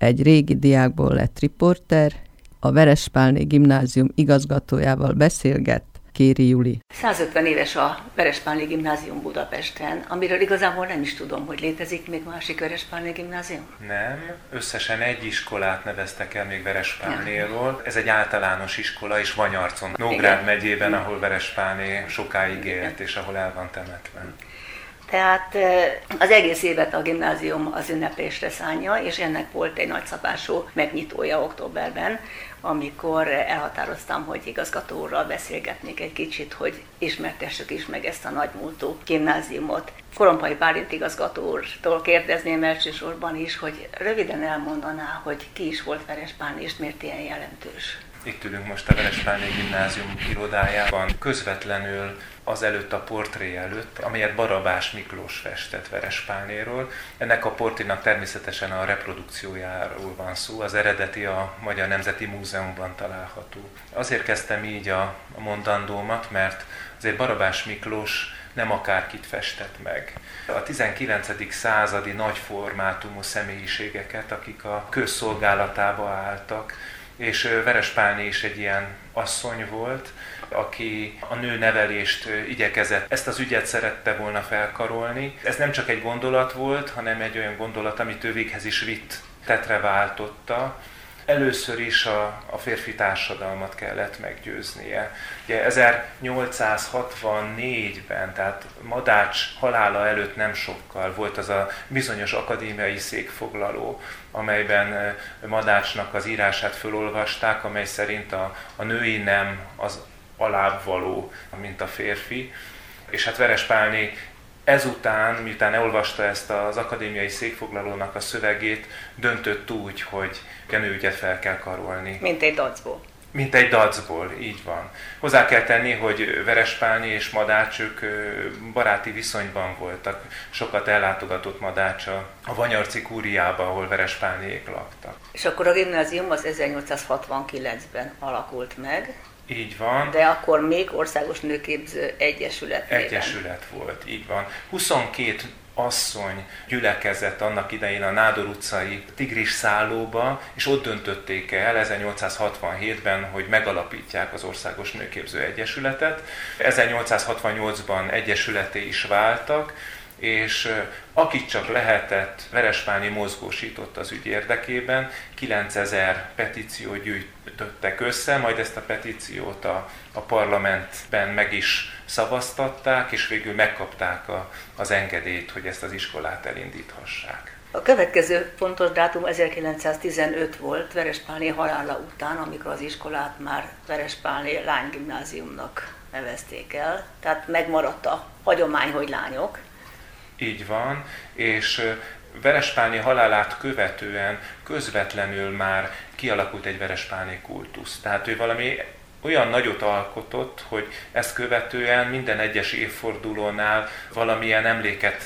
egy régi diákból lett riporter, a Verespálné gimnázium igazgatójával beszélget, Kéri Juli. 150 éves a Verespálné gimnázium Budapesten, amiről igazából nem is tudom, hogy létezik még másik Verespálné gimnázium. Nem, összesen egy iskolát neveztek el még Verespálnéról. Ez egy általános iskola, és Vanyarcon, Nógrád megyében, ahol Verespálné sokáig élt, és ahol el van temetve. Tehát az egész évet a gimnázium az ünneplésre szánja, és ennek volt egy nagyszabású megnyitója októberben, amikor elhatároztam, hogy igazgató úrral beszélgetnék egy kicsit, hogy ismertessük is meg ezt a nagymúltú gimnáziumot. Korompai Bálint igazgató úrtól kérdezném elsősorban is, hogy röviden elmondaná, hogy ki is volt Feres Pálni, és miért ilyen jelentős. Itt ülünk most a Verespálné Gimnázium irodájában, közvetlenül az előtt a portré előtt, amelyet Barabás Miklós festett Verespálnéról. Ennek a portrénak természetesen a reprodukciójáról van szó, az eredeti a Magyar Nemzeti Múzeumban található. Azért kezdtem így a mondandómat, mert azért Barabás Miklós nem akárkit festett meg. A 19. századi nagyformátumú személyiségeket, akik a közszolgálatába álltak, és Verespálné is egy ilyen asszony volt, aki a nő nevelést igyekezett, ezt az ügyet szerette volna felkarolni. Ez nem csak egy gondolat volt, hanem egy olyan gondolat, amit ő véghez is vitt, tetre váltotta. Először is a, a férfi társadalmat kellett meggyőznie. Ugye 1864-ben, tehát Madács halála előtt nem sokkal volt az a bizonyos akadémiai székfoglaló, amelyben Madácsnak az írását fölolvasták, amely szerint a, a női nem az alább mint a férfi. És hát Veres Pálné ezután, miután elolvasta ezt az akadémiai székfoglalónak a szövegét, döntött úgy, hogy a nőügyet fel kell karolni. Mint egy dacból. Mint egy dacból, így van. Hozzá kell tenni, hogy Verespálni és Madács ők baráti viszonyban voltak. Sokat ellátogatott Madács a Vanyarci kúriába, ahol Verespálniék laktak. És akkor a gimnázium az 1869-ben alakult meg, így van. De akkor még Országos Nőképző Egyesület. Egyesület volt, így van. 22 asszony gyülekezett annak idején a Nádor utcai Tigris szállóba, és ott döntötték el 1867-ben, hogy megalapítják az Országos Nőképző Egyesületet. 1868-ban egyesületé is váltak, és akit csak lehetett, Verespálni mozgósított az ügy érdekében, 9000 petíció gyűjtöttek össze, majd ezt a petíciót a, a parlamentben meg is szavaztatták, és végül megkapták a, az engedélyt, hogy ezt az iskolát elindíthassák. A következő fontos dátum 1915 volt Verespálné halála után, amikor az iskolát már Verespálné lánygimnáziumnak nevezték el. Tehát megmaradt a hagyomány, hogy lányok. Így van, és Verespálni halálát követően közvetlenül már kialakult egy Verespálni kultusz. Tehát ő valami olyan nagyot alkotott, hogy ezt követően minden egyes évfordulónál valamilyen emléket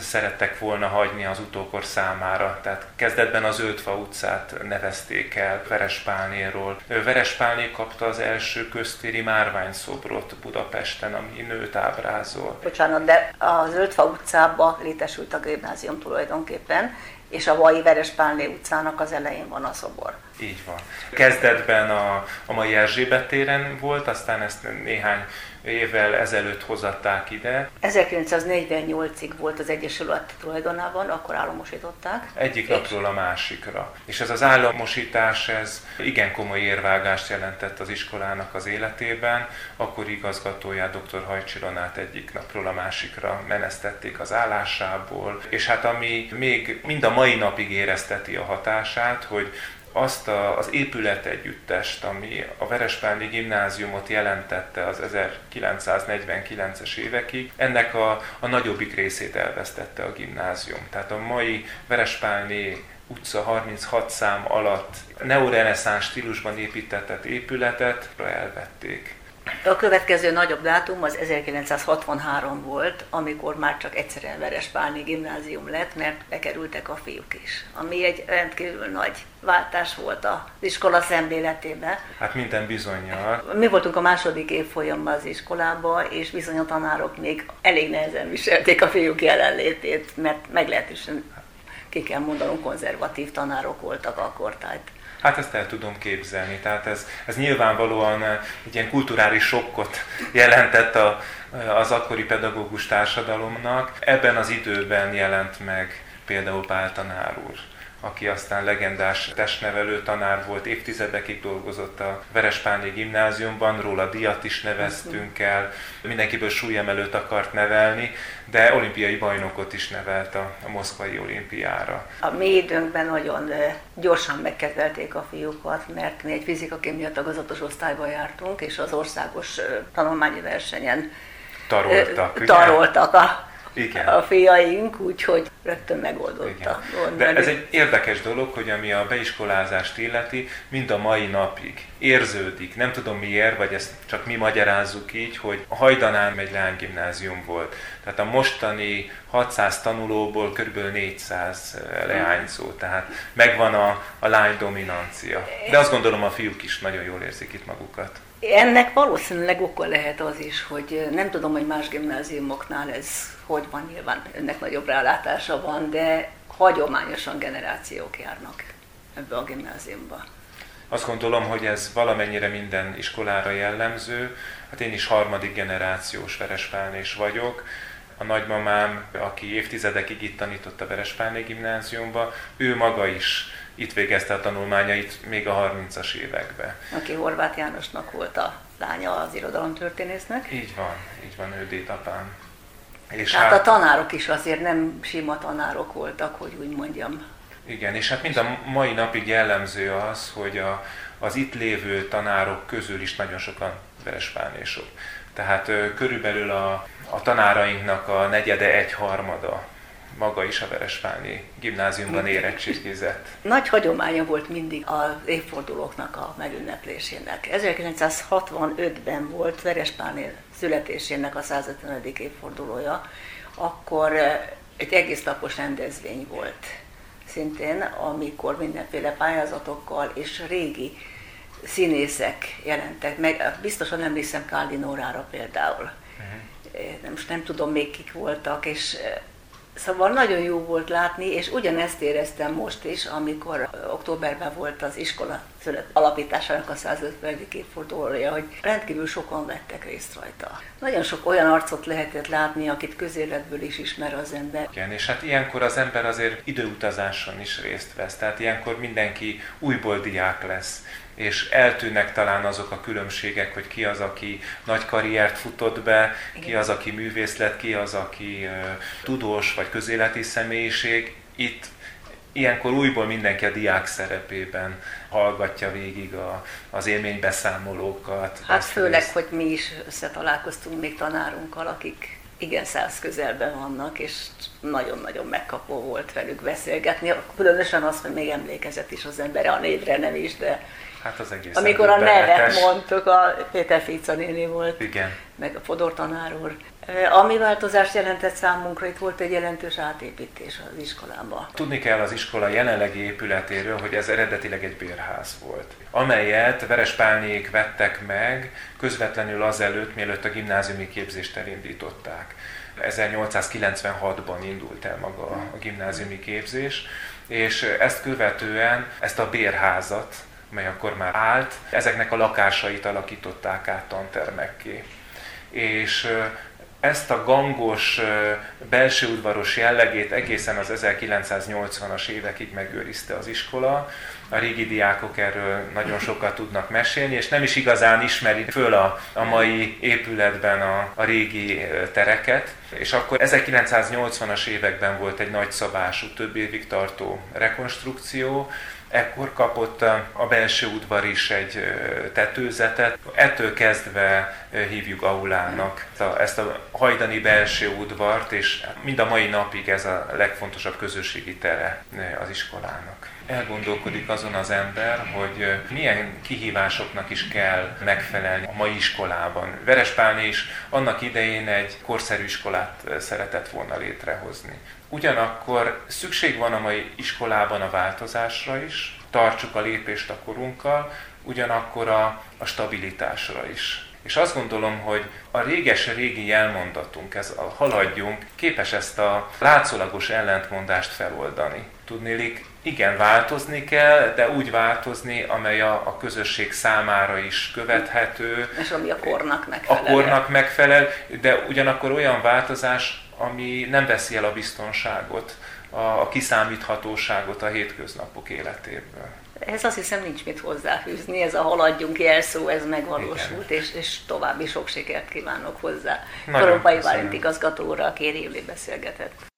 szerettek volna hagyni az utókor számára. Tehát kezdetben az Ötfa utcát nevezték el Verespálnéról. Verespálné kapta az első köztéri márványszobrot Budapesten, ami nőt ábrázol. Bocsánat, de az Ötfa utcában létesült a gimnázium tulajdonképpen, és a Vai Verespálné utcának az elején van a szobor. Így van. Kezdetben a, a mai Erzsébet téren volt, aztán ezt néhány évvel ezelőtt hozatták ide. 1948-ig volt az Egyesület tulajdonában, akkor államosították. Egyik napról a másikra. És ez az államosítás, ez igen komoly érvágást jelentett az iskolának az életében. Akkor igazgatóját, dr. Hajcsironát egyik napról a másikra menesztették az állásából. És hát ami még mind a mai napig érezteti a hatását, hogy azt a, az épület együttest, ami a Verespálni gimnáziumot jelentette az 1949-es évekig, ennek a, a nagyobbik részét elvesztette a gimnázium. Tehát a mai Verespálni utca 36 szám alatt neoreneszáns stílusban építetett épületet elvették. A következő nagyobb dátum az 1963 volt, amikor már csak egyszerűen Verespálni gimnázium lett, mert bekerültek a fiúk is. Ami egy rendkívül nagy váltás volt az iskola szemléletében. Hát minden bizonyal. Mi voltunk a második évfolyamban az iskolába, és bizony a tanárok még elég nehezen viselték a fiúk jelenlétét, mert meglehetősen ki kell mondanom, konzervatív tanárok voltak akkor. Tehát Hát ezt el tudom képzelni. Tehát ez, ez nyilvánvalóan egy ilyen kulturális sokkot jelentett a, az akkori pedagógus társadalomnak. Ebben az időben jelent meg például Pál tanár úr aki aztán legendás testnevelő tanár volt, évtizedekig dolgozott a Verespáni gimnáziumban, róla diat is neveztünk el, mindenkiből súlyemelőt akart nevelni, de olimpiai bajnokot is nevelt a, a moszkvai olimpiára. A mi időnkben nagyon gyorsan megkedvelték a fiúkat, mert mi egy fizika-kémia tagozatos osztályba jártunk, és az országos tanulmányi versenyen taroltak, taroltak a igen. a fiaink, úgyhogy rögtön megoldotta. De ez egy érdekes dolog, hogy ami a beiskolázást illeti, mind a mai napig érződik. Nem tudom miért, vagy ezt csak mi magyarázzuk így, hogy a Hajdanán egy leánygimnázium volt. Tehát a mostani 600 tanulóból kb. 400 leányzó, tehát megvan a, a lány dominancia. De azt gondolom a fiúk is nagyon jól érzik itt magukat. Ennek valószínűleg oka lehet az is, hogy nem tudom, hogy más gimnáziumoknál ez hogy van, nyilván önnek nagyobb rálátása van, de hagyományosan generációk járnak ebbe a gimnáziumba. Azt gondolom, hogy ez valamennyire minden iskolára jellemző. Hát én is harmadik generációs Verespálnés vagyok. A nagymamám, aki évtizedekig itt tanított a Verespálné gimnáziumba, ő maga is itt végezte a tanulmányait még a 30-as években. Aki Horváth Jánosnak volt a lánya az irodalomtörténésznek. Így van, így van, ő dédapám. És hát, hát a tanárok is azért nem sima tanárok voltak, hogy úgy mondjam. Igen, és hát mind a mai napig jellemző az, hogy a, az itt lévő tanárok közül is nagyon sokan verespálnésok. Tehát körülbelül a, a tanárainknak a negyede, egy harmada maga is a Verespálni gimnáziumban érettségizett. Nagy hagyománya volt mindig az évfordulóknak a megünneplésének. 1965-ben volt Verespálni születésének a 150. évfordulója, akkor egy egész napos rendezvény volt szintén, amikor mindenféle pályázatokkal és régi színészek jelentek meg. Biztosan emlékszem Káldinórára például. Uh-huh. Most nem tudom még kik voltak, és Szóval nagyon jó volt látni, és ugyanezt éreztem most is, amikor októberben volt az iskola szület alapításának a 150. évfordulója, hogy rendkívül sokan vettek részt rajta. Nagyon sok olyan arcot lehetett látni, akit közéletből is ismer az ember. Igen, és hát ilyenkor az ember azért időutazáson is részt vesz, tehát ilyenkor mindenki újból diák lesz és eltűnnek talán azok a különbségek, hogy ki az, aki nagy karriert futott be, Igen. ki az, aki művész lett, ki az, aki uh, tudós vagy közéleti személyiség. Itt ilyenkor újból mindenki a diák szerepében hallgatja végig a, az élménybeszámolókat. Hát főleg, részt. hogy mi is összetalálkoztunk még tanárunkkal, akik igen száz közelben vannak, és nagyon-nagyon megkapó volt velük beszélgetni. Különösen az, hogy még emlékezett is az ember, a névre nem is, de Hát az egész Amikor a nevet mondtuk, a Péter Fica néni volt, Igen. meg a Fodor tanár úr. Ami változást jelentett számunkra, itt volt egy jelentős átépítés az iskolában. Tudni kell az iskola jelenlegi épületéről, hogy ez eredetileg egy bérház volt, amelyet Verespálnék vettek meg közvetlenül azelőtt, mielőtt a gimnáziumi képzést elindították. 1896-ban indult el maga a gimnáziumi képzés, és ezt követően ezt a bérházat, mely akkor már állt, ezeknek a lakásait alakították át tantermekké. És ezt a gangos, belső udvaros jellegét egészen az 1980-as évekig megőrizte az iskola. A régi diákok erről nagyon sokat tudnak mesélni, és nem is igazán ismeri föl a, a mai épületben a, a régi tereket. És akkor 1980-as években volt egy nagyszabású, több évig tartó rekonstrukció, Ekkor kapott a belső udvar is egy tetőzetet. Ettől kezdve hívjuk aulának ezt a hajdani belső udvart, és mind a mai napig ez a legfontosabb közösségi tere az iskolának elgondolkodik azon az ember, hogy milyen kihívásoknak is kell megfelelni a mai iskolában. Verespálni is annak idején egy korszerű iskolát szeretett volna létrehozni. Ugyanakkor szükség van a mai iskolában a változásra is, tartsuk a lépést a korunkkal, ugyanakkor a, a stabilitásra is. És azt gondolom, hogy a réges-régi jelmondatunk, ez a haladjunk, képes ezt a látszólagos ellentmondást feloldani. Tudnélik, igen, változni kell, de úgy változni, amely a, a közösség számára is követhető. És ami a kornak megfelel. A kornak megfelel, de ugyanakkor olyan változás, ami nem veszi el a biztonságot, a, a kiszámíthatóságot a hétköznapok életéből. Ez azt hiszem nincs mit hozzáfűzni, ez a haladjunk jelszó, ez megvalósult, és, és további sok sikert kívánok hozzá. Európai Válint igazgatóra Kéri beszélgetett.